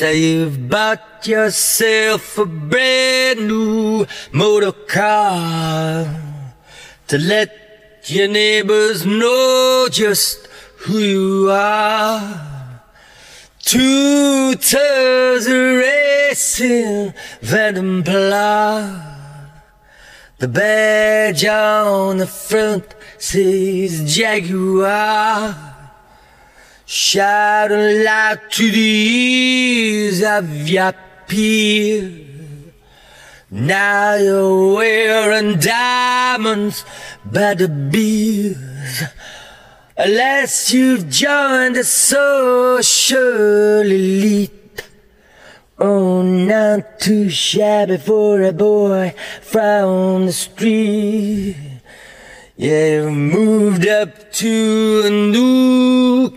Say you've bought yourself a brand new motor car to let your neighbors know just who you are. Two tires are racing Pla. The badge on the front says Jaguar. Shout aloud to the ears of your peers. Now you're wearing diamonds by the beers. Unless you've joined the social elite. Oh, not too shabby for a boy from the street. Yeah, you've moved up to a new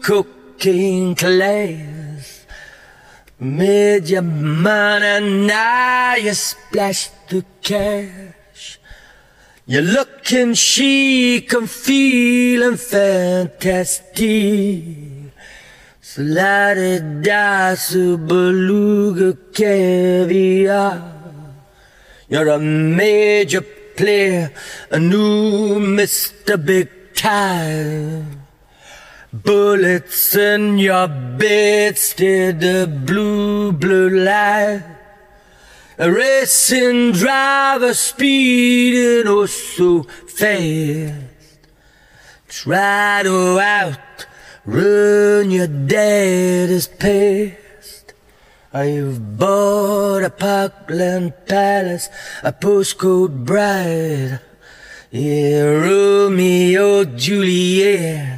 cocaine class. Made your money, now you splash the cash. You're looking chic and feeling fantastic. So la di da su beluga caviar. You're a major player, a new Mr. Big Time. Bullets in your bedstead, the blue, blue light. A racing driver speeding oh so fast. Try to outrun your daddy's past. You've bought a Parkland Palace, a postcode bride. Yeah, Romeo, Juliet,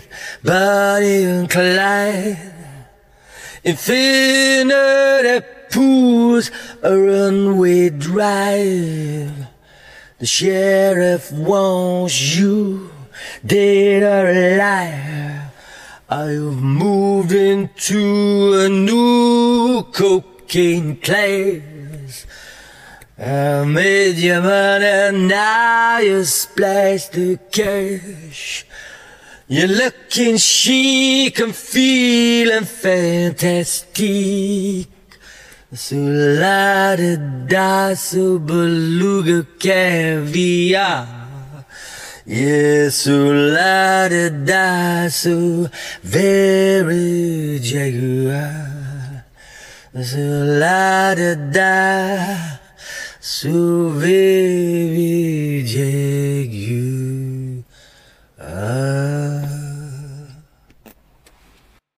Bonnie and Clyde. Infinity pools, a runway drive. The sheriff wants you dead or alive. I've moved into a new cocaine class. I made your money, now you splash the cash. You're looking chic and feeling fantastic. So la da da, so beluga caviar. Yeah, so la da da, so very jaguar. So la da da, so very.